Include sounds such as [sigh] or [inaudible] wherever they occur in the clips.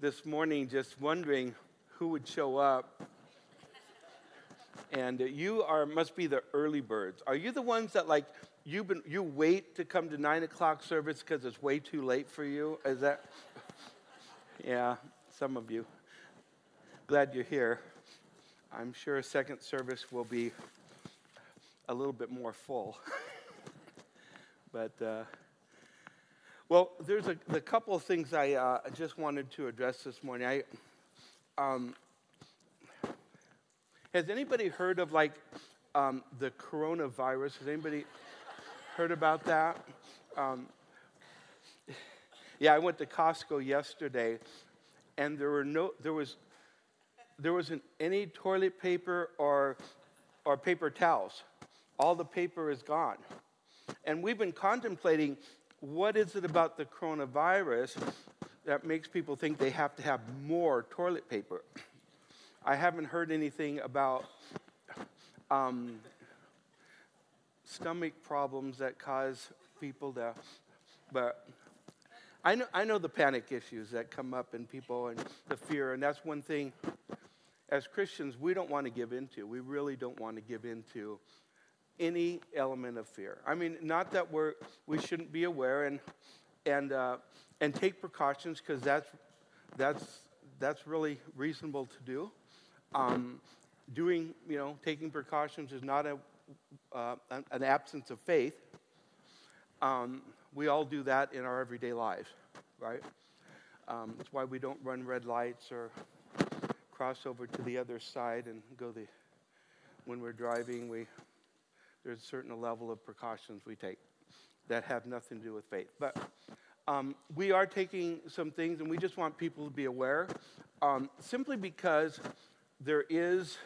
this morning just wondering who would show up. And you are must be the early birds. Are you the ones that like you been you wait to come to nine o'clock service because it's way too late for you? Is that? yeah, some of you. Glad you're here. I'm sure second service will be a little bit more full. [laughs] but. Uh, well, there's a, couple of things I uh, just wanted to address this morning. I, um, has anybody heard of like um, the coronavirus? Has anybody heard about that? Um, yeah, I went to Costco yesterday, and there were no, there was, there wasn't any toilet paper or, or paper towels. All the paper is gone, and we've been contemplating what is it about the coronavirus that makes people think they have to have more toilet paper? I haven't heard anything about um, stomach problems that cause people to, but I know, I know the panic issues that come up in people and the fear, and that's one thing as Christians we don't want to give into. We really don't want to give into any element of fear. I mean, not that we're, we shouldn't be aware and, and, uh, and take precautions because that's, that's, that's really reasonable to do. Um, doing, you know, taking precautions is not a, uh, an absence of faith. Um, we all do that in our everyday lives, right? Um, that's why we don't run red lights or cross over to the other side and go the. When we're driving, we there's a certain level of precautions we take that have nothing to do with faith. But um, we are taking some things, and we just want people to be aware, um, simply because there is,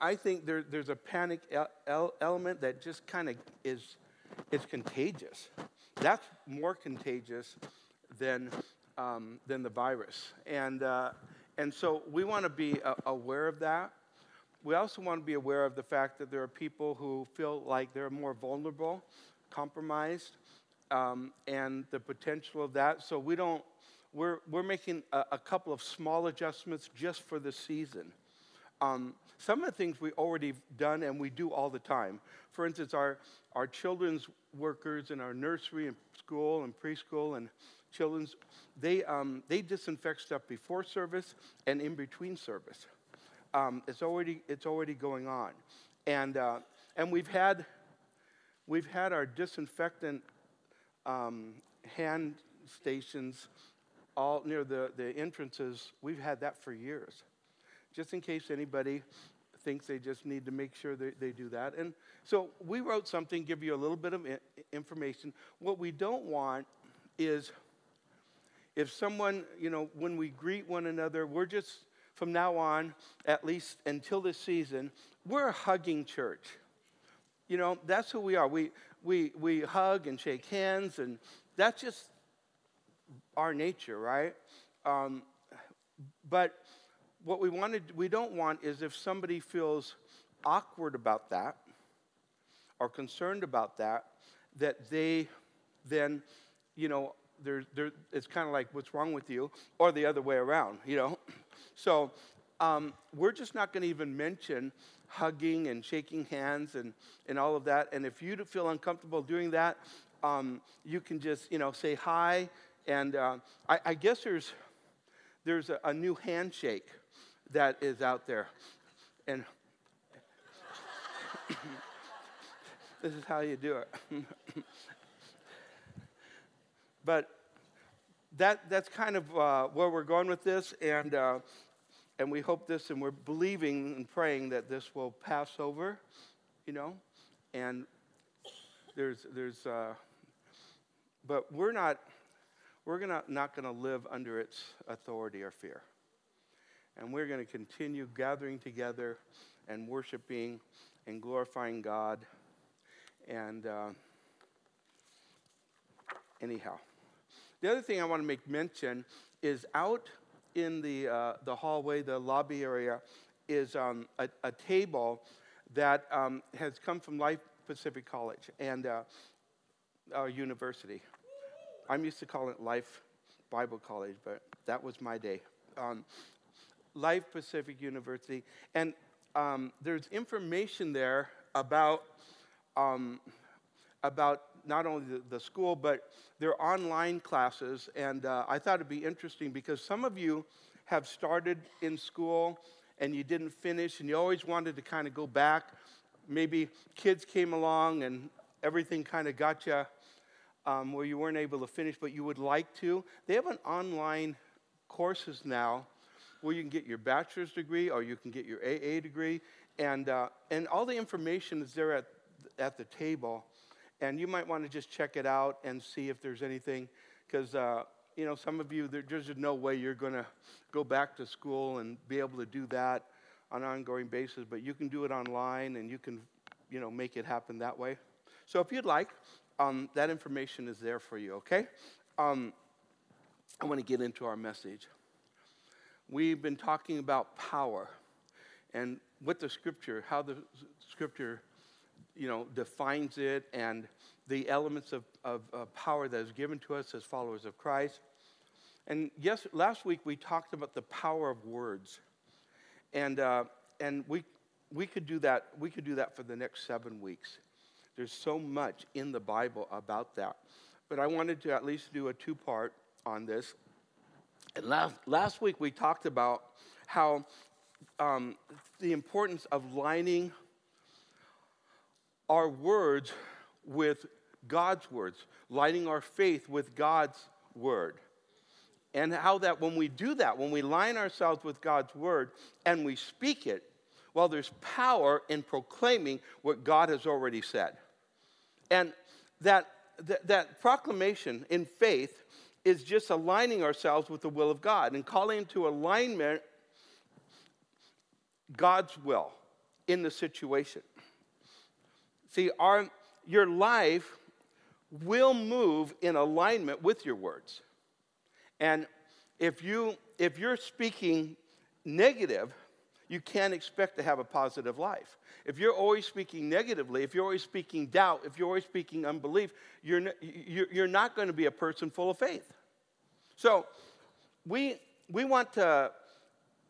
I think there, there's a panic el- element that just kind of is, is contagious. That's more contagious than, um, than the virus. And, uh, and so we want to be uh, aware of that we also want to be aware of the fact that there are people who feel like they're more vulnerable, compromised, um, and the potential of that. So we don't, we're, we're making a, a couple of small adjustments just for the season. Um, some of the things we already done and we do all the time. For instance, our, our children's workers in our nursery and school and preschool and children's, they, um, they disinfect stuff before service and in between service um, it's already it's already going on, and uh, and we've had we've had our disinfectant um, hand stations all near the, the entrances. We've had that for years, just in case anybody thinks they just need to make sure they, they do that. And so we wrote something, give you a little bit of information. What we don't want is if someone, you know, when we greet one another, we're just from now on, at least until this season, we're a hugging church. You know, that's who we are. We, we, we hug and shake hands, and that's just our nature, right? Um, but what we wanted, we don't want is if somebody feels awkward about that or concerned about that, that they then, you know, there, there, it's kind of like, what's wrong with you? Or the other way around, you know? So um, we're just not going to even mention hugging and shaking hands and, and all of that. And if you feel uncomfortable doing that, um, you can just, you know, say hi. And uh, I, I, guess there's, there's a, a new handshake that is out there. And [coughs] this is how you do it. [laughs] but that, that's kind of uh, where we're going with this, and, uh, and we hope this, and we're believing and praying that this will pass over, you know, and there's, there's, uh, but we're not, we're gonna, not going to live under its authority or fear. And we're going to continue gathering together and worshiping and glorifying God. And uh, anyhow. The other thing I want to make mention is out in the, uh, the hallway, the lobby area, is um, a, a, table that um, has come from Life Pacific College and uh, our university. I'm used to calling it Life Bible College, but that was my day. Um, Life Pacific University. And um, there's information there about, um, about not only the, the, school, but their online classes. And uh, I thought it'd be interesting because some of you have started in school and you didn't finish and you always wanted to kind of go back. Maybe kids came along and everything kind of got you um, where you weren't able to finish, but you would like to. They have an online courses now where you can get your bachelor's degree or you can get your AA degree. And, uh, and all the information is there at, at the table. And you might want to just check it out and see if there's anything, because, uh, you know, some of you, there's no way you're going to go back to school and be able to do that on an ongoing basis, but you can do it online and you can, you know, make it happen that way. So if you'd like, um, that information is there for you, okay? Um, I want to get into our message. We've been talking about power and what the scripture, how the scripture, you know, defines it and the elements of, of, of power that is given to us as followers of Christ. And yes, last week we talked about the power of words. And, uh, and we, we, could do that, we could do that for the next seven weeks. There's so much in the Bible about that. But I wanted to at least do a two part on this. And last, last week we talked about how um, the importance of lining our words with God's words, lining our faith with God's word. And how that when we do that, when we line ourselves with God's word and we speak it, well, there's power in proclaiming what God has already said. And that, that, that proclamation in faith is just aligning ourselves with the will of God and calling into alignment God's will in the situation. See, our, your life will move in alignment with your words. And if, you, if you're speaking negative, you can't expect to have a positive life. If you're always speaking negatively, if you're always speaking doubt, if you're always speaking unbelief, you're, you're not going to be a person full of faith. So we, we, want to,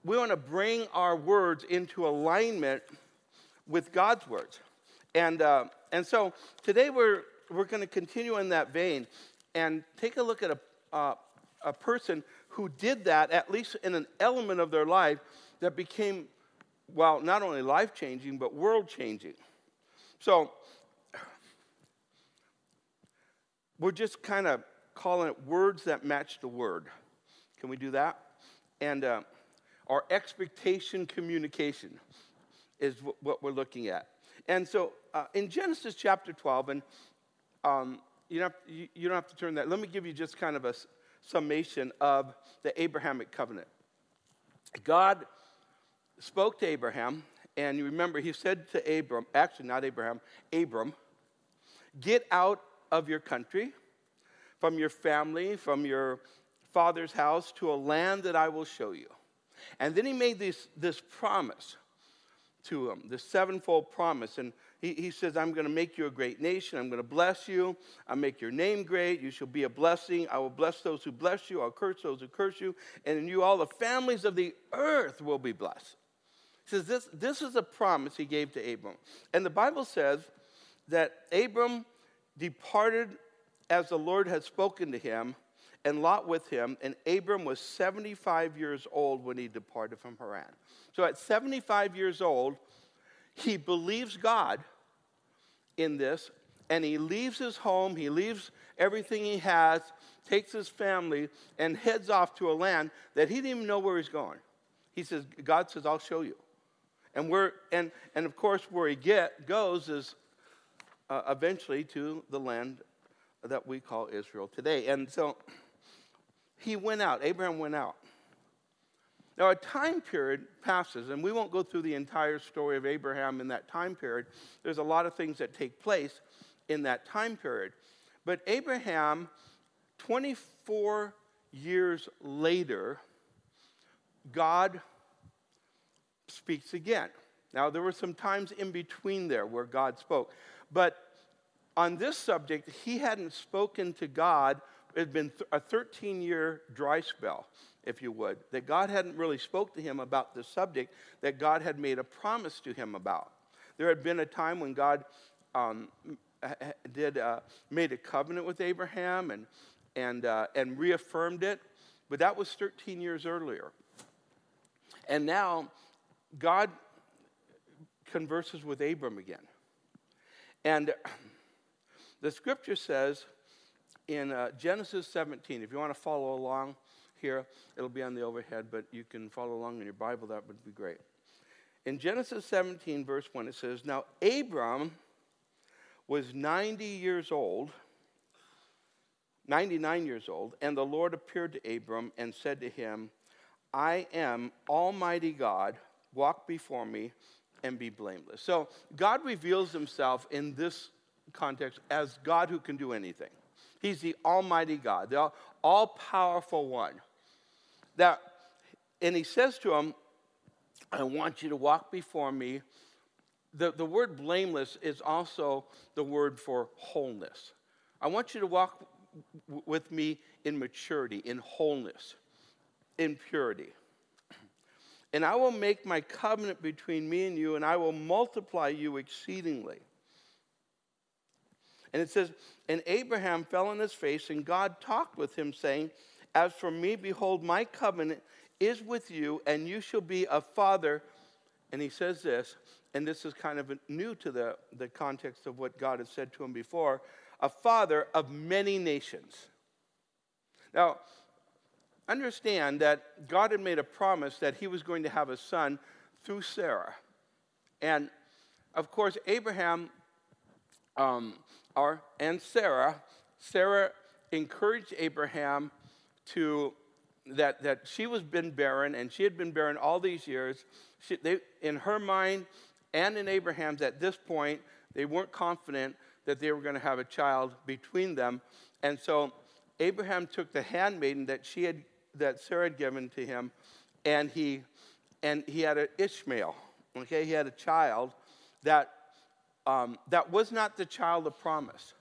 we want to bring our words into alignment with God's words. And, uh, and so today we're, we're going to continue in that vein and take a look at a, uh, a person who did that, at least in an element of their life, that became, well, not only life changing, but world changing. So, we're just kind of calling it words that match the word. Can we do that? And uh, our expectation communication is w- what we're looking at. And so uh, in Genesis chapter 12, and um, you, don't to, you, you, don't have to turn that. Let me give you just kind of a summation of the Abrahamic covenant. God spoke to Abraham, and you remember he said to Abram, actually not Abraham, Abram, get out of your country, from your family, from your father's house, to a land that I will show you. And then he made this, this promise to him, the sevenfold promise. And he, he says, I'm going to make you a great nation. I'm going to bless you. I'll make your name great. You shall be a blessing. I will bless those who bless you. I'll curse those who curse you. And in you, all the families of the earth will be blessed. He says, This, this is a promise he gave to Abram. And the Bible says that Abram departed as the Lord had spoken to him and Lot with him, and Abram was 75 years old when he departed from Haran. So at 75 years old, he believes God in this, and he leaves his home, he leaves everything he has, takes his family, and heads off to a land that he didn't even know where he's going. He says, God says, I'll show you. And, we're, and, and of course, where he get, goes is uh, eventually to the land that we call Israel today. And so he went out, Abraham went out. Now, a time period passes, and we won't go through the entire story of Abraham in that time period. There's a lot of things that take place in that time period. But Abraham, 24 years later, God speaks again. Now, there were some times in between there where God spoke. But on this subject, he hadn't spoken to God it had been a 13 year dry spell, if you would, that God hadn't really spoke to him about the subject that God had made a promise to him about. There had been a time when God um, did uh, made a covenant with Abraham and and uh, and reaffirmed it, but that was 13 years earlier. And now God converses with Abram again. And the scripture says in uh, Genesis 17, if you want to follow along here, it'll be on the overhead, but you can follow along in your Bible, that would be great. In Genesis 17, verse 1, it says, Now Abram was 90 years old, 99 years old, and the Lord appeared to Abram and said to him, I am Almighty God, walk before me and be blameless. So God reveals himself in this context as God who can do anything. He's the Almighty God, the all powerful one. That, and he says to him, I want you to walk before me. The, the word blameless is also the word for wholeness. I want you to walk w- with me in maturity, in wholeness, in purity. And I will make my covenant between me and you, and I will multiply you exceedingly. And it says, And Abraham fell on his face, and God talked with him, saying, As for me, behold, my covenant is with you, and you shall be a father. And he says this, and this is kind of new to the, the context of what God had said to him before a father of many nations. Now, understand that God had made a promise that he was going to have a son through Sarah. And of course, Abraham um, and Sarah, Sarah encouraged Abraham to that, that she was been barren and she had been barren all these years. She, they, in her mind and in Abraham's at this point, they weren't confident that they were going to have a child between them. And so Abraham took the handmaiden that she had that Sarah had given to him, and he and he had an Ishmael. Okay, he had a child that um, that was not the child of promise.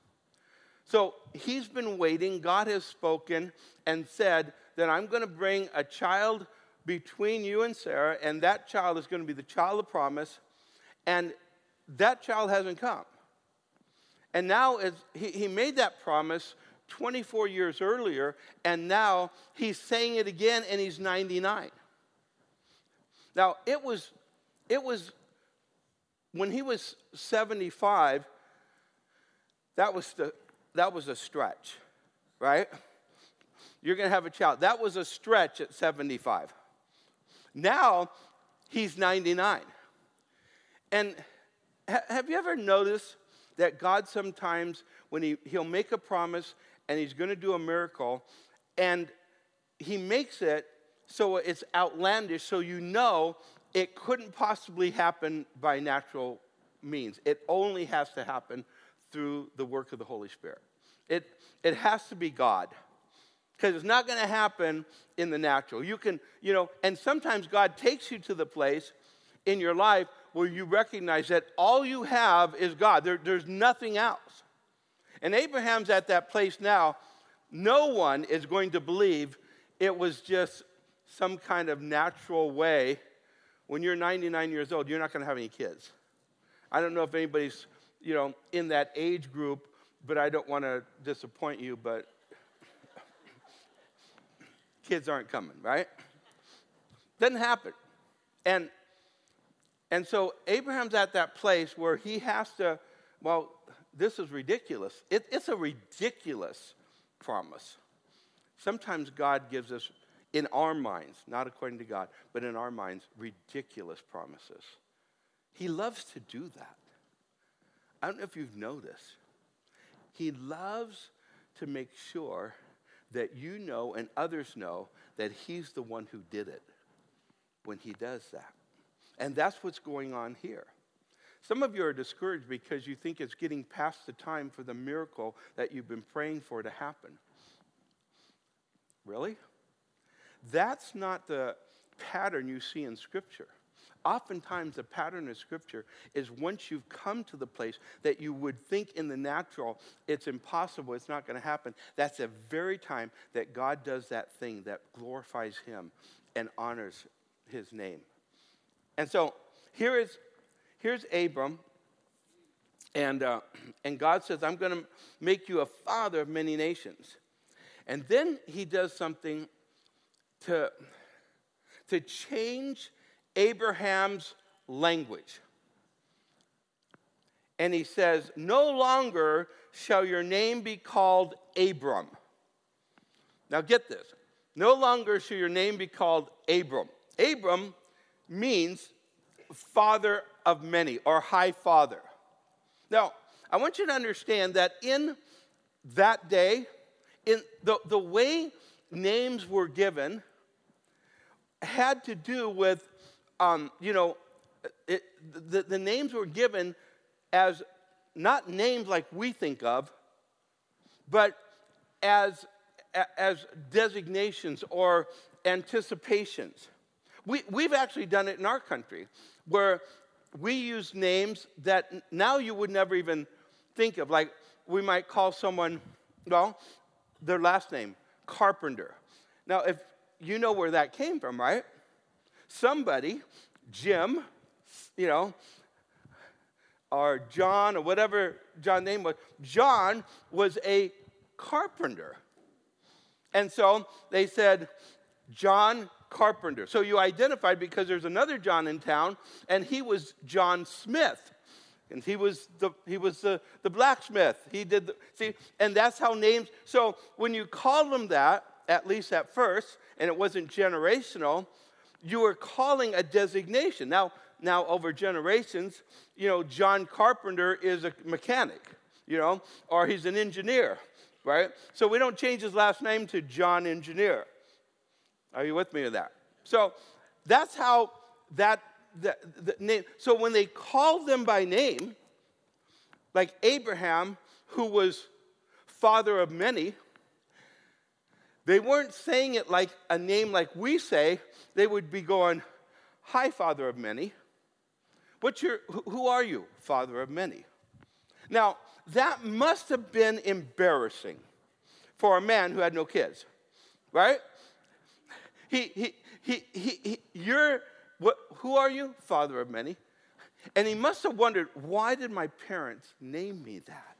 So he's been waiting. God has spoken and said that I'm going to bring a child between you and Sarah, and that child is going to be the child of promise, and that child hasn't come. And now he, he made that promise 24 years earlier, and now he's saying it again, and he's 99. Now, it was, it was when he was 75, that was, the, that was a stretch, right? You're going to have a child. That was a stretch at 75. Now, he's 99. And ha- have you ever noticed that God sometimes, when he, he'll make a promise and he's going to do a miracle, and he makes it so it's outlandish, so you know it couldn't possibly happen by natural means. It only has to happen through the work of the Holy Spirit. It, it has to be God. Because it's not going to happen in the natural. You can, you know, and sometimes God takes you to the place in your life where you recognize that all you have is God. There, there's nothing else. And Abraham's at that place now. No one is going to believe it was just some kind of natural way. When you're 99 years old, you're not going to have any kids. I don't know if anybody's, you know, in that age group, but I don't want to disappoint you, but kids aren't coming, right? Doesn't happen. And and so Abraham's at that place where he has to, well, this is ridiculous. It, it's a ridiculous promise. Sometimes God gives us, in our minds, not according to God, but in our minds, ridiculous promises. He loves to do that. I don't know if you've noticed. He loves to make sure that you know and others know that He's the one who did it when He does that. And that's what's going on here. Some of you are discouraged because you think it's getting past the time for the miracle that you've been praying for to happen. Really? That's not the pattern you see in Scripture. oftentimes the pattern of Scripture is once you've come to the place that you would think in the natural, it's impossible, it's not going to happen, that's the very time that God does that thing that glorifies Him and honors His name. And so here is here's Abram, and, uh, and God says, I'm going to make you a father of many nations. And then he does something to, to change Abraham's language. And he says, No longer shall your name be called Abram. Now get this. No longer shall your name be called Abram. Abram means father of many or high father. Now, I want you to understand that in that day, in the, the way names were given had to do with, um, you know, it, the, the names were given as not names like we think of, but as, as designations or anticipations. We, we've actually done it in our country where we use names that now you would never even think of. Like we might call someone, well, their last name, Carpenter. Now, if you know where that came from, right? Somebody, Jim, you know, or John, or whatever John's name was, John was a carpenter. And so they said, John Carpenter. So you identified because there's another John in town, and he was John Smith. And he was the, he was the, the blacksmith. He did the, see, and that's how names. So when you called them that, at least at first, and it wasn't generational, you were calling a designation. Now, now over generations, you know, John Carpenter is a mechanic, you know, or he's an engineer, right? So we don't change his last name to John Engineer. Are you with me with that? So that's how that the, the name. So when they called them by name, like Abraham, who was father of many, they weren't saying it like a name like we say. They would be going, Hi, father of many. What's your, who are you, father of many? Now, that must have been embarrassing for a man who had no kids, right? He, he, he, he, he you're, what, who are you? Father of many. And he must have wondered, why did my parents name me that?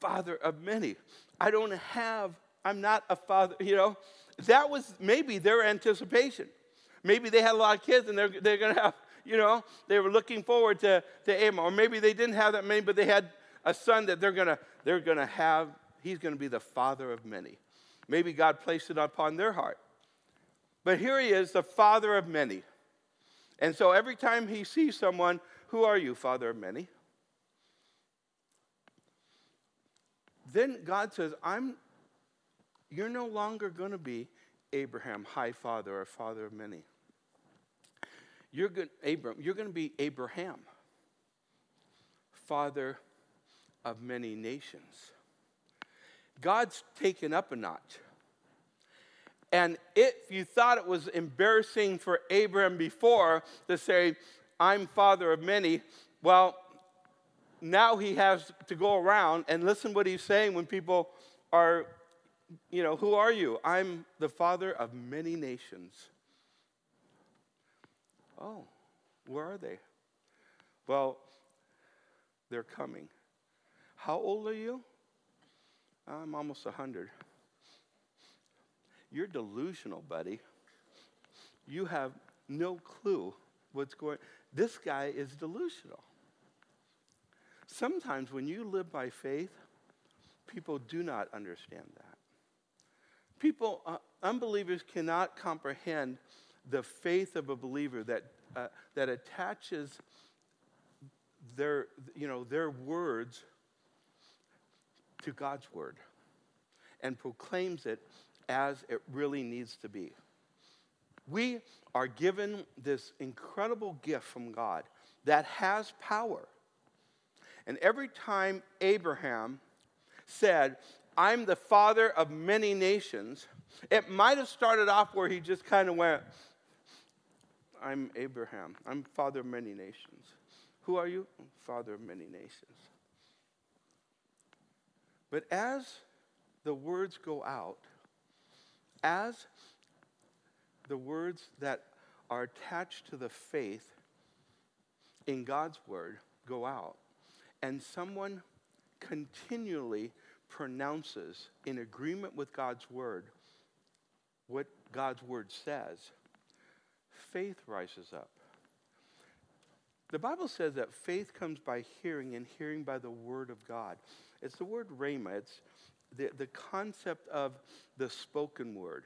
Father of many. I don't have, I'm not a father, you know. That was maybe their anticipation. Maybe they had a lot of kids and they're, they're going to have, you know, they were looking forward to, to Abram. Or maybe they didn't have that many, but they had a son that they're going to, they're going to have, he's going to be the father of many. Maybe God placed it upon their heart. But here he is, the father of many. And so every time he sees someone, who are you, father of many? Then God says, I'm you're no longer going to be Abraham, high father or father of many. You're going, Abram, you're going to be Abraham, father of many nations. God's taken up a notch. And if you thought it was embarrassing for Abraham before to say, I'm father of many, well, now he has to go around and listen what he's saying when people are, you know, who are you? I'm the father of many nations. Oh, where are they? Well, they're coming. How old are you? I'm almost 100. You're delusional, buddy. You have no clue what's going This guy is delusional. Sometimes when you live by faith, people do not understand that. People, uh, unbelievers cannot comprehend the faith of a believer that, uh, that attaches their, you know, their words to God's word and proclaims it as it really needs to be. We are given this incredible gift from God that has power. And every time Abraham said, I'm the father of many nations, it might have started off where he just kind of went, I'm Abraham. I'm father of many nations. Who are you? Father of many nations. But as the words go out, as the words that are attached to the faith in God's word go out, and someone continually pronounces in agreement with God's word what God's word says, faith rises up. The Bible says that faith comes by hearing, and hearing by the word of God. It's the word rhema, it's the, the concept of the spoken word.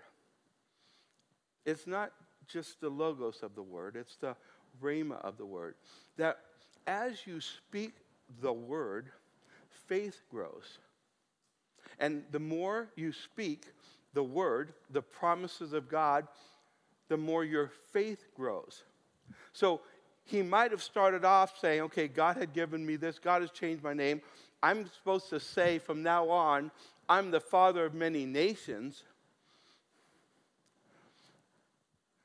It's not just the logos of the word, it's the rhema of the word. That as you speak the word, faith grows. And the more you speak the word, the promises of God, the more your faith grows. So he might have started off saying, okay, God had given me this, God has changed my name. I'm supposed to say from now on, I'm the father of many nations.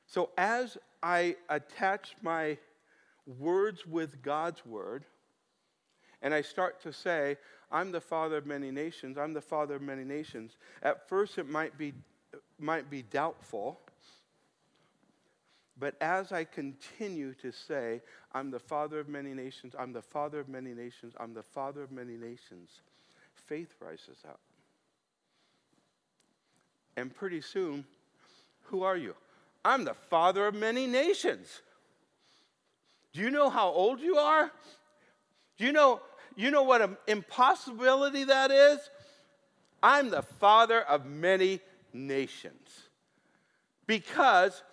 So as I attach my words with God's word, and I start to say, I'm the father of many nations, I'm the father of many nations. At first, it might be, might be doubtful. But as I continue to say, I'm the father of many nations, I'm the father of many nations, I'm the father of many nations, faith rises up. And pretty soon, who are you? I'm the father of many nations. Do you know how old you are? Do you know, you know what an impossibility that is? I'm the father of many nations. Because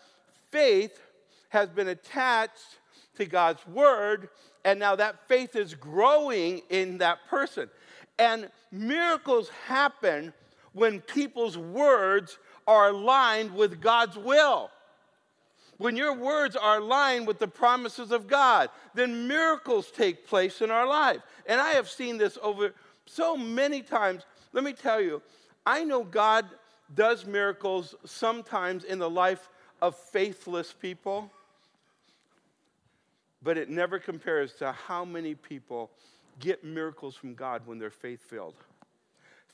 faith has been attached to God's word, and now that faith is growing in that person. And miracles happen when people's words are aligned with God's will. When your words are aligned with the promises of God, then miracles take place in our life. And I have seen this over so many times. Let me tell you, I know God does miracles sometimes in the life of faithless people, but it never compares to how many people get miracles from God when they're faith filled.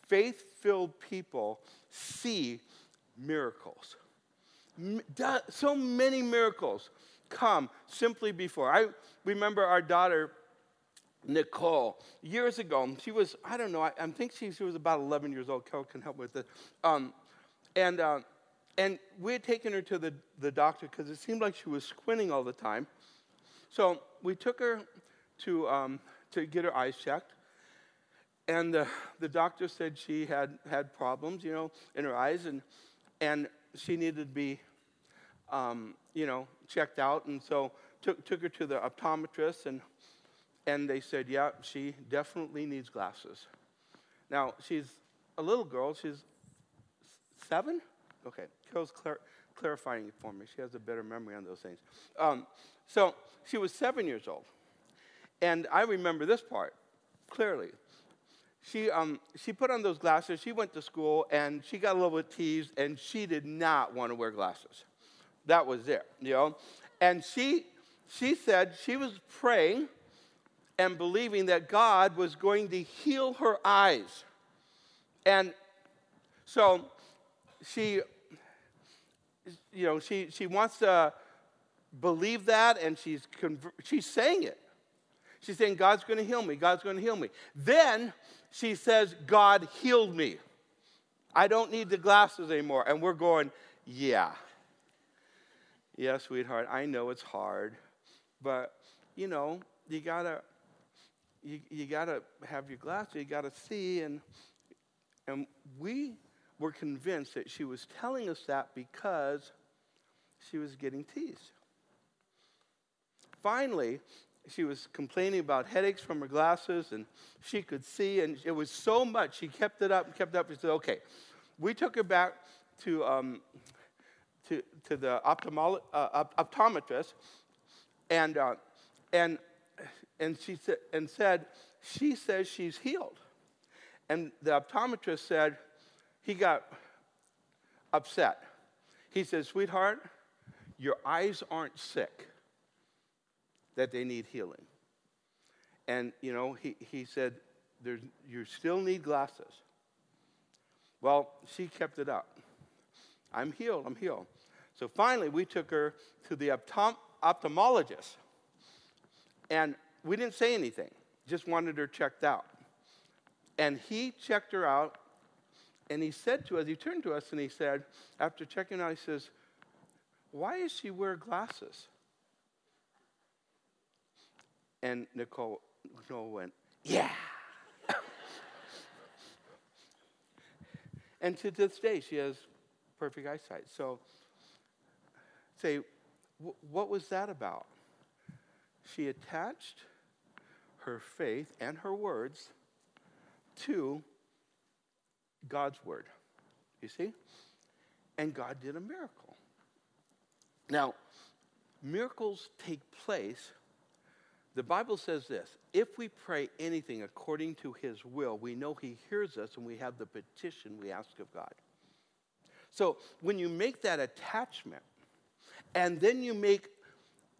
Faith filled people see miracles. So many miracles come simply before. I remember our daughter, Nicole, years ago. She was, I don't know, I, I think she, she, was about 11 years old. Kel can help with this. Um, and, uh, and we had taken her to the, the doctor because it seemed like she was squinting all the time. So we took her to, um, to get her eyes checked. And uh, the doctor said she had had problems, you know, in her eyes, and, and she needed to be, um, you know, checked out. And so took, took her to the optometrist, and, and they said, yeah, she definitely needs glasses. Now, she's a little girl. She's seven? Okay, Carol's clar- clarifying it for me. She has a better memory on those things. Um, so she was seven years old. And I remember this part clearly. She, um, she put on those glasses, she went to school, and she got a little bit teased, and she did not want to wear glasses. That was it, you know? And she, she said she was praying and believing that God was going to heal her eyes. And so she, you know, she, she wants to believe that, and she's, conver- she's saying it. She's saying, God's going to heal me. God's going to heal me. Then she says, God healed me. I don't need the glasses anymore. And we're going, yeah. Yeah, sweetheart, I know it's hard, but you know, you gotta you, you gotta have your glasses, you gotta see, and and we were convinced that she was telling us that because she was getting teased. Finally, she was complaining about headaches from her glasses, and she could see, and it was so much. She kept it up and kept it up. She said, "Okay." We took her back to um, to, to the optomolo- uh, optometrist, and uh, and and she said and said she says she's healed, and the optometrist said he got upset. He said, "Sweetheart, your eyes aren't sick, that they need healing. And, you know, he, he said, There's, You still need glasses. Well, she kept it up. I'm healed, I'm healed. So finally, we took her to the optom- ophthalmologist. And we didn't say anything, just wanted her checked out. And he checked her out, and he said to us, he turned to us and he said, after checking out, he says, Why does she wear glasses? And Nicole, Nicole went, Yeah. and to this day, she has perfect eyesight. So, say, what was that about? She attached her faith and her words to God's word. You see? And God did a miracle. Now, miracles take place. The Bible says this if we pray anything according to his will, we know he hears us and we have the petition we ask of God. So when you make that attachment, and then you make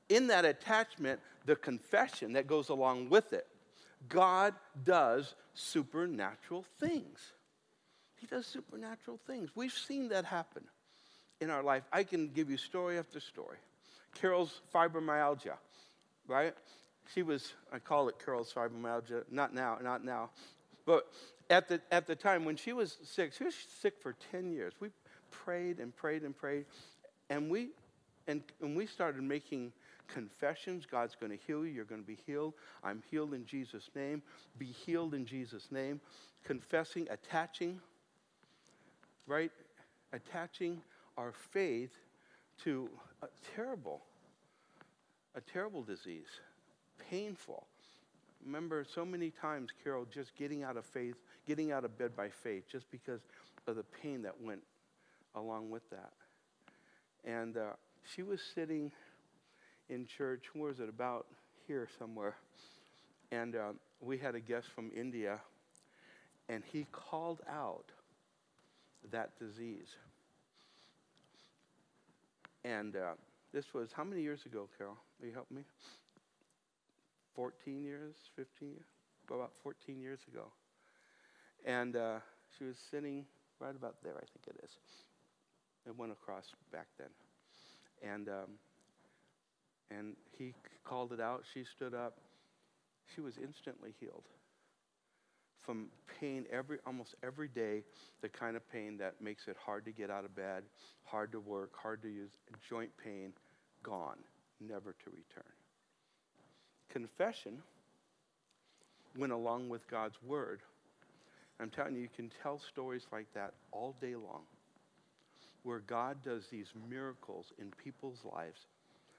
in that attachment the confession that goes along with it, God does supernatural things. He does supernatural things. We've seen that happen in our life. I can give you story after story. Carol's fibromyalgia, right? She was, I call it Carol's fibromyalgia, not now, not now. But at the, at the time when she was sick, she was sick for 10 years. We prayed and prayed and prayed. And we, and, and we started making confessions. God's going to heal you. You're going to be healed. I'm healed in Jesus' name. Be healed in Jesus' name. Confessing, attaching, right? Attaching our faith to a terrible, a terrible disease, painful. Remember, so many times, Carol, just getting out of faith, getting out of bed by faith, just because of the pain that went along with that. And uh, she was sitting in church, where was it, about here somewhere. And uh, we had a guest from India, and he called out that disease. And uh, this was how many years ago, Carol? Will you help me? 14 years, 15 years? About 14 years ago. And uh, she was sitting right about there, I think it is. It went across back then. And, um, and he called it out. She stood up. She was instantly healed from pain every almost every day the kind of pain that makes it hard to get out of bed hard to work hard to use joint pain gone never to return confession went along with god's word i'm telling you you can tell stories like that all day long where God does these miracles in people's lives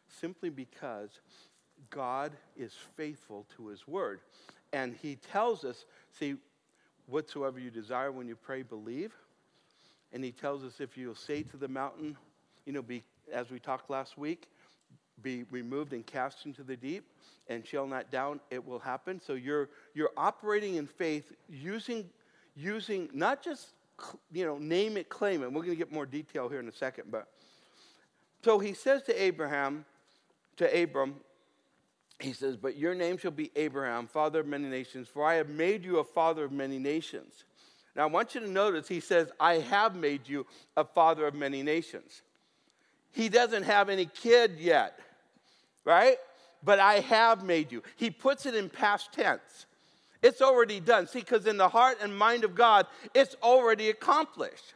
simply because God is faithful to his word. And he tells us, see, whatsoever you desire when you pray, believe. And he tells us if you'll say to the mountain, you know, be, as we talked last week, be removed and cast into the deep and shall not down, it will happen. So you're, you're operating in faith using, using not just you know, name it, claim it. We're going to get more detail here in a second. But so he says to Abraham, to Abram, he says, But your name shall be Abraham, father of many nations, for I have made you a father of many nations. Now I want you to notice he says, I have made you a father of many nations. He doesn't have any kid yet, right? But I have made you. He puts it in past tense. It's already done. See, because in the heart and mind of God, it's already accomplished.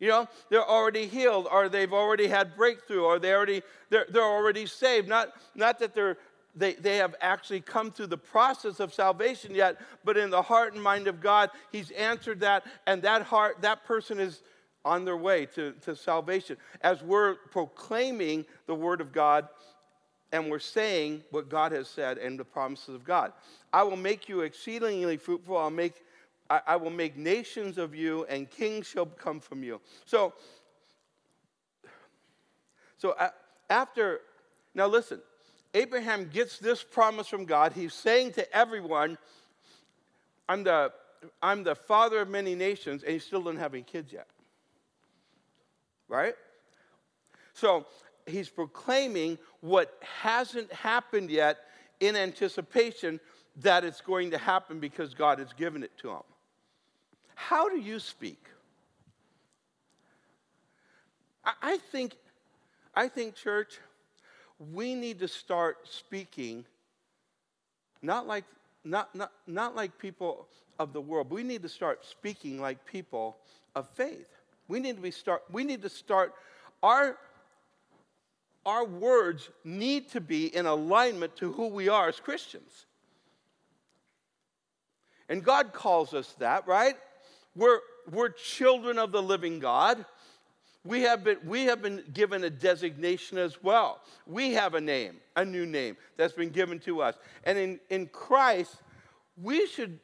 You know, they're already healed, or they've already had breakthrough, or they already, they're, they're already saved. Not, not that they're, they, they have actually come through the process of salvation yet, but in the heart and mind of God, He's answered that, and that heart, that person is on their way to, to salvation. As we're proclaiming the Word of God and we're saying what God has said and the promises of God. I will make you exceedingly fruitful. I'll make, I, I will make nations of you, and kings shall come from you. So, so after, now listen, Abraham gets this promise from God. He's saying to everyone, I'm the, I'm the father of many nations, and he still doesn't have any kids yet. Right? So he's proclaiming what hasn't happened yet in anticipation that it's going to happen because God has given it to him. How do you speak? I think, I think, church, we need to start speaking not like, not, not, not like people of the world. We need to start speaking like people of faith. We need to be start, we need to start our our words need to be in alignment to who we are as Christians. And God calls us that, right? We're, we're children of the living God. We have, been, we have been given a designation as well. We have a name, a new name that's been given to us. And in, in Christ, we should,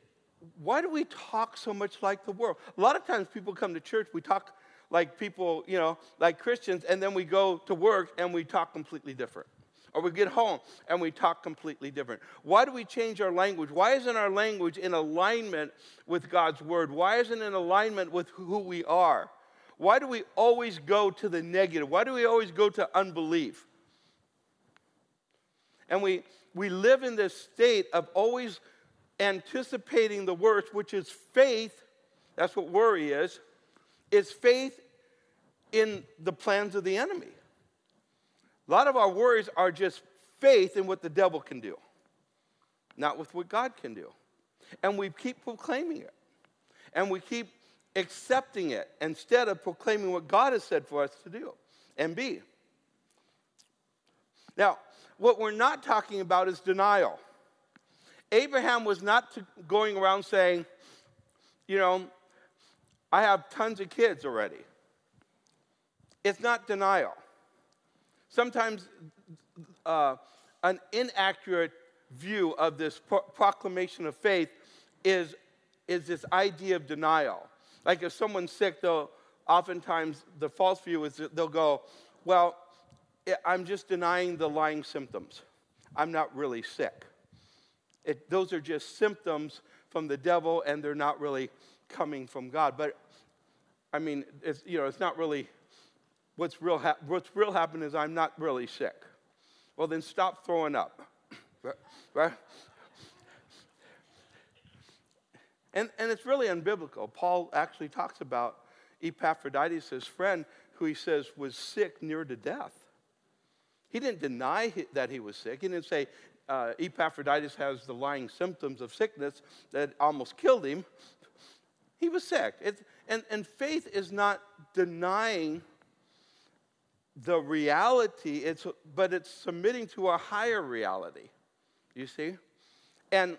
why do we talk so much like the world? A lot of times people come to church, we talk like people, you know, like Christians, and then we go to work and we talk completely different. Or we get home and we talk completely different. Why do we change our language? Why isn't our language in alignment with God's word? Why isn't it in alignment with who we are? Why do we always go to the negative? Why do we always go to unbelief? And we, we live in this state of always anticipating the worst, which is faith. That's what worry is is faith in the plans of the enemy. A lot of our worries are just faith in what the devil can do, not with what God can do. And we keep proclaiming it. And we keep accepting it instead of proclaiming what God has said for us to do and be. Now, what we're not talking about is denial. Abraham was not going around saying, you know, I have tons of kids already. It's not denial. Sometimes uh, an inaccurate view of this pro- proclamation of faith is, is this idea of denial. Like if someone's sick, they'll oftentimes the false view is they'll go, Well, I'm just denying the lying symptoms. I'm not really sick. It, those are just symptoms from the devil, and they're not really coming from God. But I mean, it's, you know, it's not really what's real, ha- what's real happened is I'm not really sick. Well, then stop throwing up. [coughs] right? And, and it's really unbiblical. Paul actually talks about Epaphroditus, his friend, who he says was sick near to death. He didn't deny that he was sick. He didn't say uh, Epaphroditus has the lying symptoms of sickness that almost killed him. He was sick. And, and faith is not denying the reality, it's, but it's submitting to a higher reality. You see? And,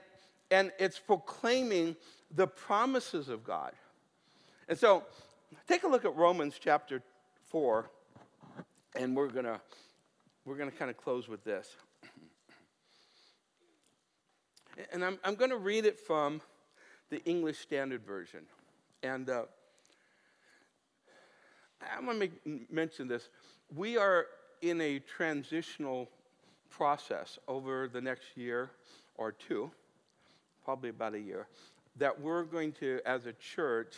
and it's proclaiming the promises of God. And so, take a look at Romans chapter 4, and we're going to we're going to kind of close with this. And I'm, I'm going to read it from the English Standard Version. And uh, I'm going to mention this. We are in a transitional process over the next year or two, probably about a year, that we're going to, as a church,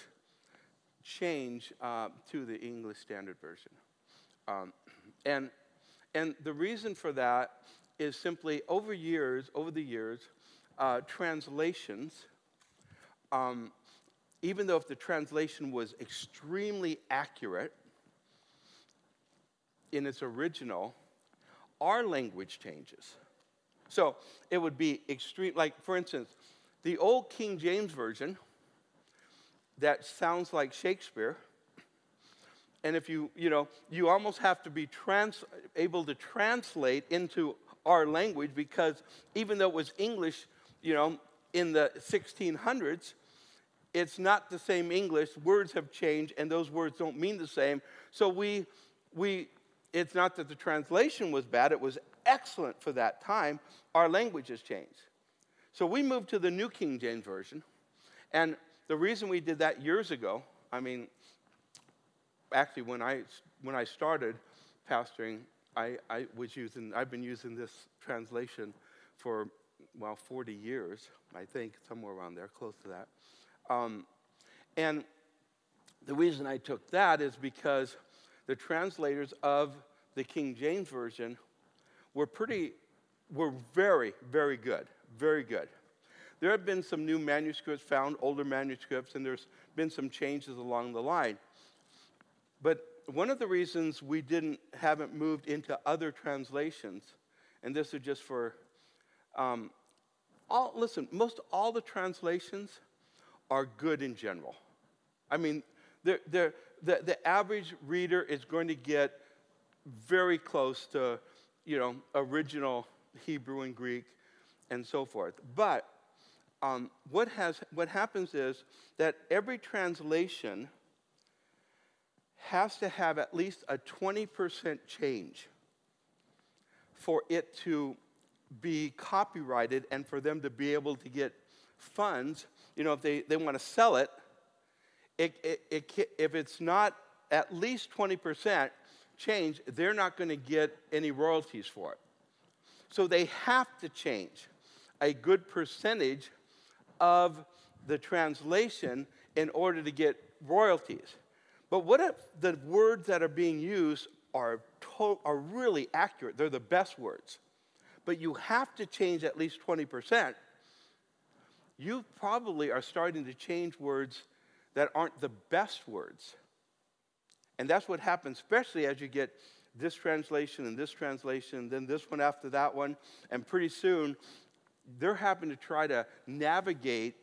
change uh, to the English Standard Version. Um, and, and the reason for that is simply over years, over the years, uh, translations um, even though if the translation was extremely accurate in its original, our language changes. So it would be extreme, like for instance, the old King James Version that sounds like Shakespeare. And if you, you know, you almost have to be trans, able to translate into our language because even though it was English, you know, in the 1600s, it's not the same English. Words have changed, and those words don't mean the same. So we, we, it's not that the translation was bad, it was excellent for that time. Our language has changed. So we moved to the New King James Version. And the reason we did that years ago, I mean, actually, when I, when I started pastoring, I, I was using, I've been using this translation for, well, 40 years, I think, somewhere around there, close to that. Um, and the reason I took that is because the translators of the King James Version were pretty, were very, very good. Very good. There have been some new manuscripts found, older manuscripts, and there's been some changes along the line. But one of the reasons we didn't haven't moved into other translations, and this is just for um, all. Listen, most all the translations are good in general. I mean, they're, they're, the, the average reader is going to get very close to, you know, original Hebrew and Greek and so forth. But um, what, has, what happens is that every translation has to have at least a 20% change for it to be copyrighted and for them to be able to get funds. You know, if they, they want to sell it, it, it, it, if it's not at least 20% change, they're not going to get any royalties for it. So they have to change a good percentage of the translation in order to get royalties. But what if the words that are being used are, to- are really accurate? They're the best words. But you have to change at least 20%. You probably are starting to change words that aren't the best words. And that's what happens, especially as you get this translation and this translation, then this one after that one. And pretty soon, they're having to try to navigate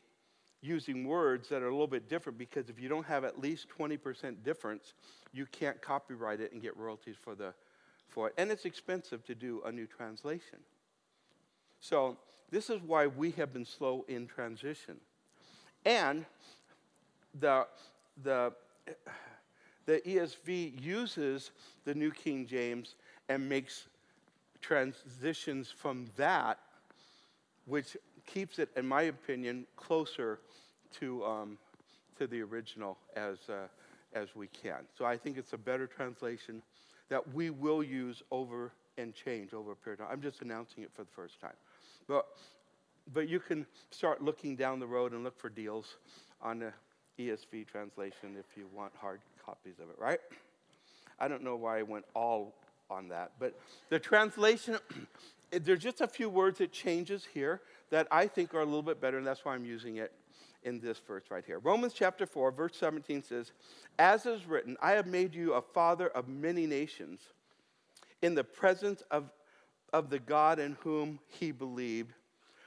using words that are a little bit different because if you don't have at least 20% difference, you can't copyright it and get royalties for, the, for it. And it's expensive to do a new translation. So, this is why we have been slow in transition. And the, the, the ESV uses the New King James and makes transitions from that, which keeps it, in my opinion, closer to, um, to the original as, uh, as we can. So I think it's a better translation that we will use over and change over a period of time. I'm just announcing it for the first time. But, but you can start looking down the road and look for deals on the ESV translation if you want hard copies of it, right? I don't know why I went all on that, but the translation, [clears throat] there's just a few words it changes here that I think are a little bit better, and that's why I'm using it in this verse right here. Romans chapter 4, verse 17 says, As is written, I have made you a father of many nations in the presence of, of the God in whom he believed,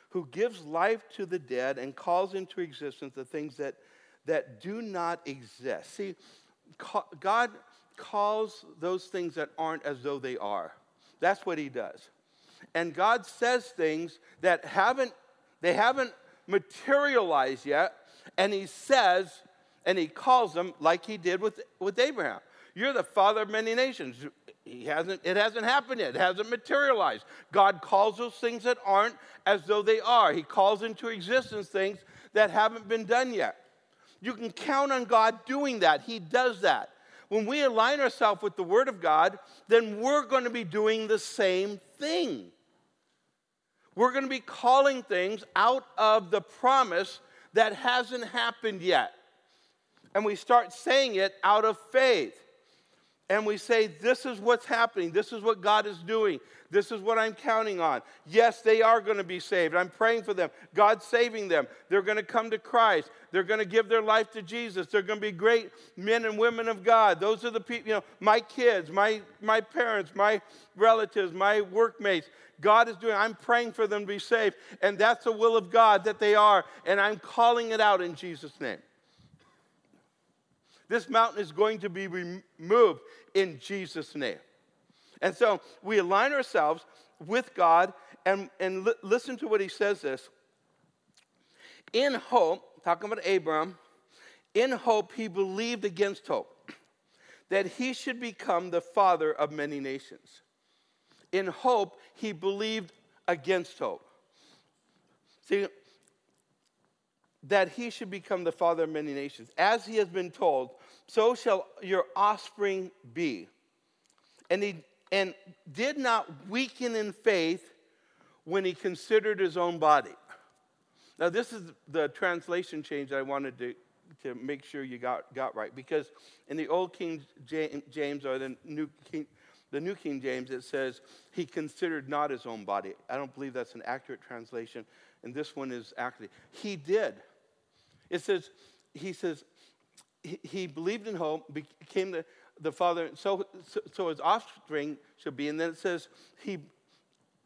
who gives life to the dead and calls into existence the things that, that do not exist. See, God calls those things that aren't as though they are. That's what he does. And God says things that haven't, they haven't materialized yet, and he says, and he calls them like he did with, with Abraham. You're the father of many nations. He hasn't, it hasn't happened yet. It hasn't materialized. God calls those things that aren't as though they are. He calls into existence things that haven't been done yet. You can count on God doing that. He does that. When we align ourselves with the Word of God, then we're going to be doing the same thing. We're going to be calling things out of the promise that hasn't happened yet. And we start saying it out of faith. And we say, This is what's happening. This is what God is doing. This is what I'm counting on. Yes, they are going to be saved. I'm praying for them. God's saving them. They're going to come to Christ. They're going to give their life to Jesus. They're going to be great men and women of God. Those are the people, you know, my kids, my, my parents, my relatives, my workmates. God is doing. I'm praying for them to be saved. And that's the will of God that they are. And I'm calling it out in Jesus' name. This mountain is going to be removed in Jesus' name. And so we align ourselves with God and, and li- listen to what he says this. In hope, talking about Abram, in hope he believed against hope that he should become the father of many nations in hope, he believed against hope. See, that he should become the father of many nations. As he has been told, so shall your offspring be. And he and did not weaken in faith when he considered his own body. Now, this is the translation change I wanted to, to make sure you got, got right. Because in the Old King James or the New King, the New King James, it says, he considered not his own body. I don't believe that's an accurate translation, and this one is actually, he did. It says, he says, he, believed in hope, became the, the father, so, so, so, his offspring should be. And then it says, he,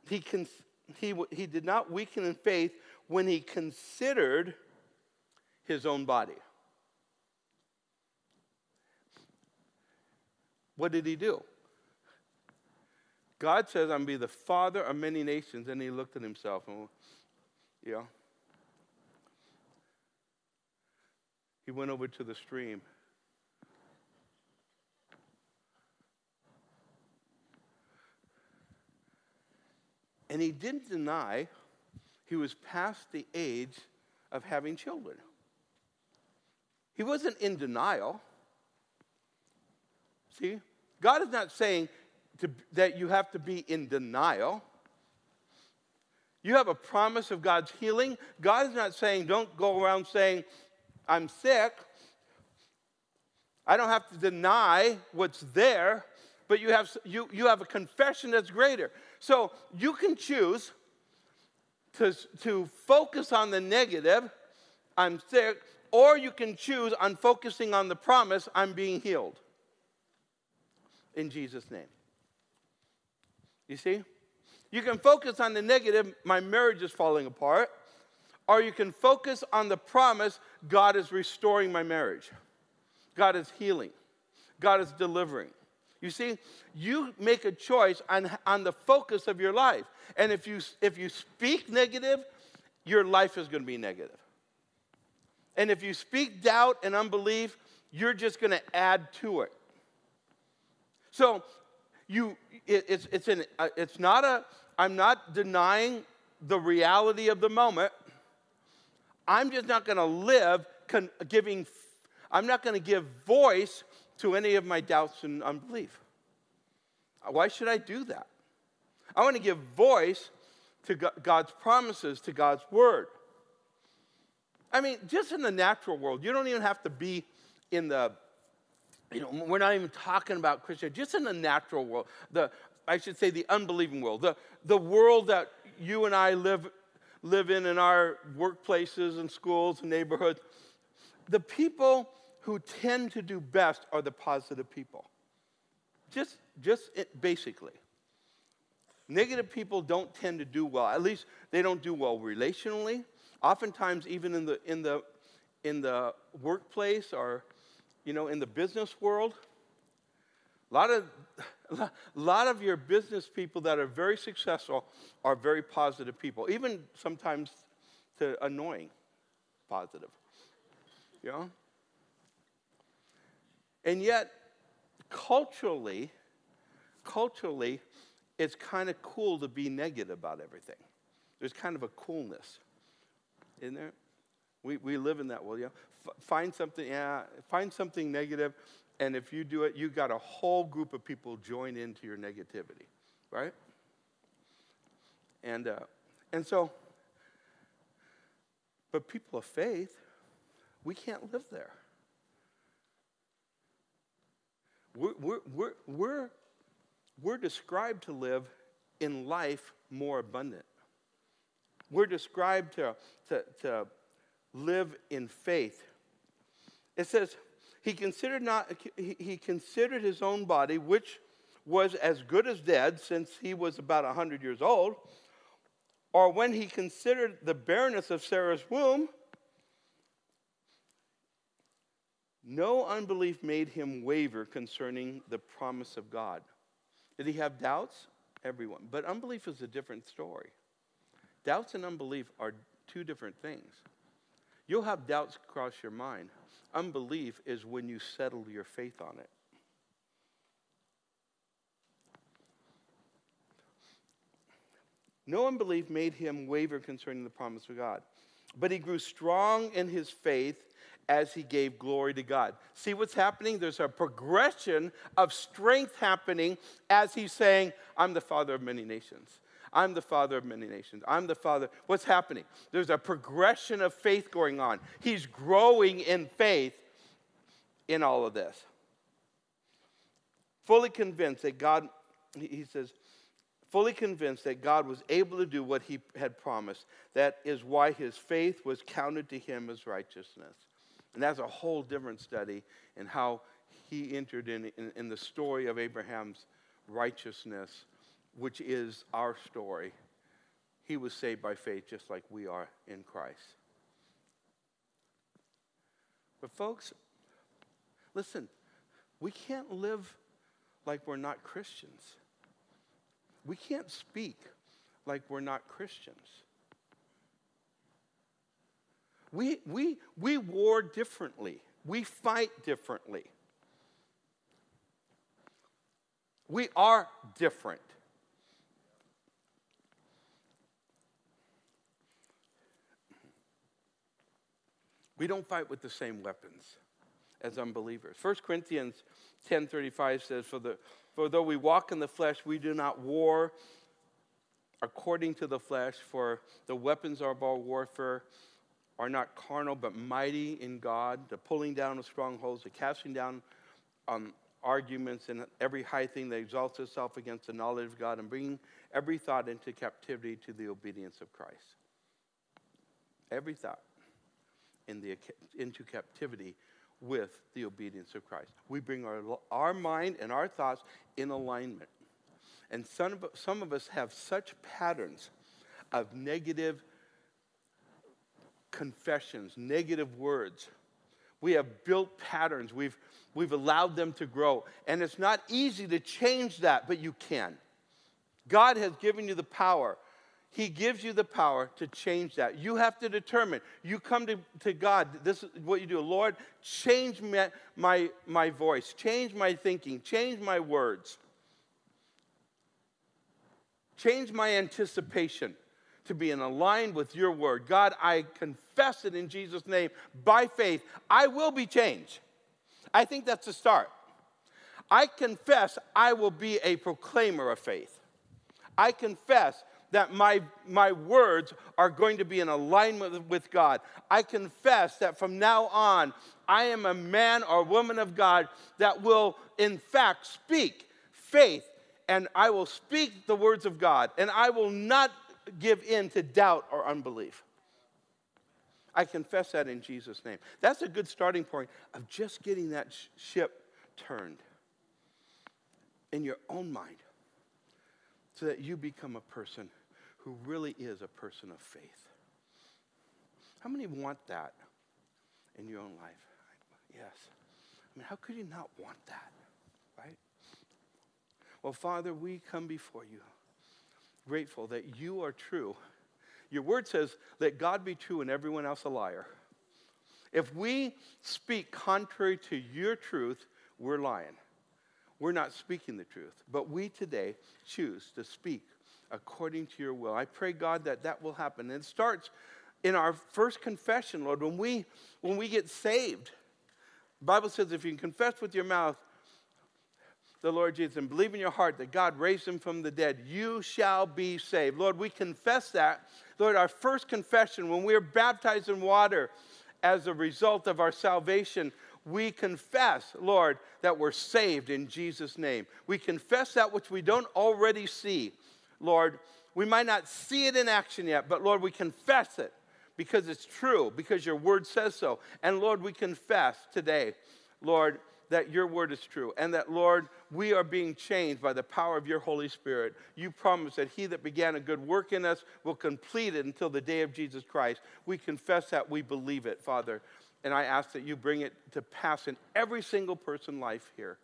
he, he, he did not weaken in faith when he considered his own body. What did he do? God says, I'm going to be the father of many nations. And he looked at himself and, you know, he went over to the stream. And he didn't deny he was past the age of having children. He wasn't in denial. See, God is not saying to, that you have to be in denial. You have a promise of God's healing. God is not saying, don't go around saying, I'm sick. I don't have to deny what's there, but you have, you, you have a confession that's greater. So you can choose to, to focus on the negative, I'm sick, or you can choose on focusing on the promise, I'm being healed. In Jesus' name. You see? You can focus on the negative, my marriage is falling apart, or you can focus on the promise, God is restoring my marriage. God is healing. God is delivering. You see, you make a choice on, on the focus of your life. And if you, if you speak negative, your life is going to be negative. And if you speak doubt and unbelief, you're just going to add to it. So you, it, it's, it's, an, uh, it's not a, I'm not denying the reality of the moment. I'm just not going to live con- giving, I'm not going to give voice to any of my doubts and unbelief. Why should I do that? I want to give voice to God's promises, to God's word. I mean, just in the natural world, you don't even have to be in the, you know, we're not even talking about Christianity, just in the natural world, the, I should say the unbelieving world, the, the world that you and I live, live in in our workplaces and schools and neighborhoods. The people who tend to do best are the positive people. Just, just it, basically. Negative people don't tend to do well. At least they don't do well relationally. Oftentimes, even in the, in the, in the workplace or you know, in the business world, a lot of, a [laughs] lot of your business people that are very successful are very positive people, even sometimes to annoying positive. You know? And yet, culturally, culturally, it's kind of cool to be negative about everything. There's kind of a coolness, in there? We, we live in that world. You? F- find something, yeah, find something negative, and if you do it, you've got a whole group of people join into your negativity, right? And uh, and so, but people of faith, we can't live there. We're, we're, we're, we're, we're described to live in life more abundant. We're described to, to, to live in faith. It says, he considered, not, he, considered his own body, which was as good as dead since he was about 100 years old, or when he considered the barrenness of Sarah's womb, No unbelief made him waver concerning the promise of God. Did he have doubts? Everyone. But unbelief is a different story. Doubts and unbelief are two different things. You'll have doubts cross your mind. Unbelief is when you settle your faith on it. No unbelief made him waver concerning the promise of God. But he grew strong in his faith as he gave glory to God. See what's happening? There's a progression of strength happening as he's saying, I'm the father of many nations. I'm the father of many nations. I'm the father. What's happening? There's a progression of faith going on. He's growing in faith in all of this. Fully convinced that God he says, fully convinced that God was able to do what he had promised. That is why his faith was counted to him as righteousness. And that's a whole different study in how he entered in, in, in the story of Abraham's righteousness, which is our story. He was saved by faith just like we are in Christ. But, folks, listen, we can't live like we're not Christians. We can't speak like we're not Christians. We, we, we war differently, we fight differently. We are different. We don't fight with the same weapons as unbelievers. 1 Corinthians 10:35 says for the for though we walk in the flesh we do not war according to the flesh for the weapons of our warfare are not carnal but mighty in God the pulling down of strongholds the casting down um, arguments and every high thing that exalts itself against the knowledge of God and bringing every thought into captivity to the obedience of Christ every thought in the, into captivity with the obedience of Christ. We bring our, our mind and our thoughts in alignment. And some of, some of us have such patterns of negative confessions, negative words. We have built patterns, we've, we've allowed them to grow. And it's not easy to change that, but you can. God has given you the power he gives you the power to change that. You have to determine. You come to, to God, this is what you do. Lord, change my, my, my voice, change my thinking, change my words, change my anticipation to be in aligned with your word. God, I confess it in Jesus' name by faith. I will be changed. I think that's the start. I confess I will be a proclaimer of faith. I confess that my, my words are going to be in alignment with God. I confess that from now on, I am a man or woman of God that will, in fact, speak faith, and I will speak the words of God, and I will not give in to doubt or unbelief. I confess that in Jesus' name. That's a good starting point of just getting that sh- ship turned in your own mind so that you become a person who really is a person of faith. How many want that in your own life? Yes. I mean, how could you not want that, right? Well, Father, we come before you grateful that you are true. Your word says, let God be true and everyone else a liar. If we speak contrary to your truth, we're lying we're not speaking the truth. But we today choose to speak according to your will. I pray, God, that that will happen. And it starts in our first confession, Lord, when we, when we get saved. The Bible says if you confess with your mouth the Lord Jesus and believe in your heart that God raised him from the dead, you shall be saved. Lord, we confess that. Lord, our first confession, when we are baptized in water as a result of our salvation, we confess, Lord, that we're saved in Jesus' name. We confess that which we don't already see. Lord, we might not see it in action yet, but Lord, we confess it because it's true, because your word says so. And Lord, we confess today, Lord, that your word is true and that, Lord, we are being changed by the power of your Holy Spirit. You promise that he that began a good work in us will complete it until the day of Jesus Christ. We confess that, we believe it, Father and I ask that you bring it to pass in every single person life here.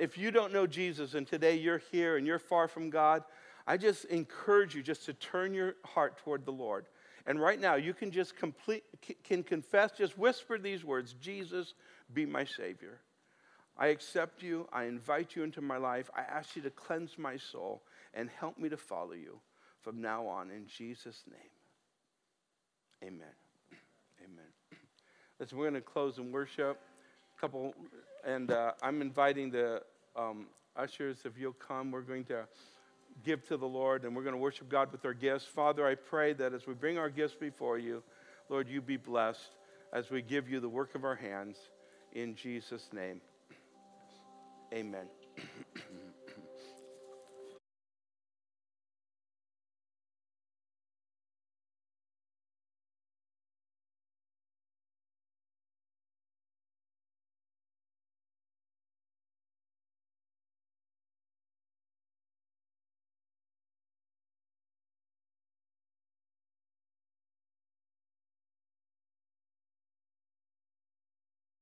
If you don't know Jesus and today you're here and you're far from God, I just encourage you just to turn your heart toward the Lord. And right now you can just complete can confess just whisper these words, Jesus be my savior. I accept you. I invite you into my life. I ask you to cleanse my soul and help me to follow you from now on in Jesus name. Amen. Listen, we're going to close in worship. A couple, and uh, I'm inviting the um, ushers, if you'll come, we're going to give to the Lord and we're going to worship God with our gifts. Father, I pray that as we bring our gifts before you, Lord, you be blessed as we give you the work of our hands. In Jesus' name, amen. [clears throat]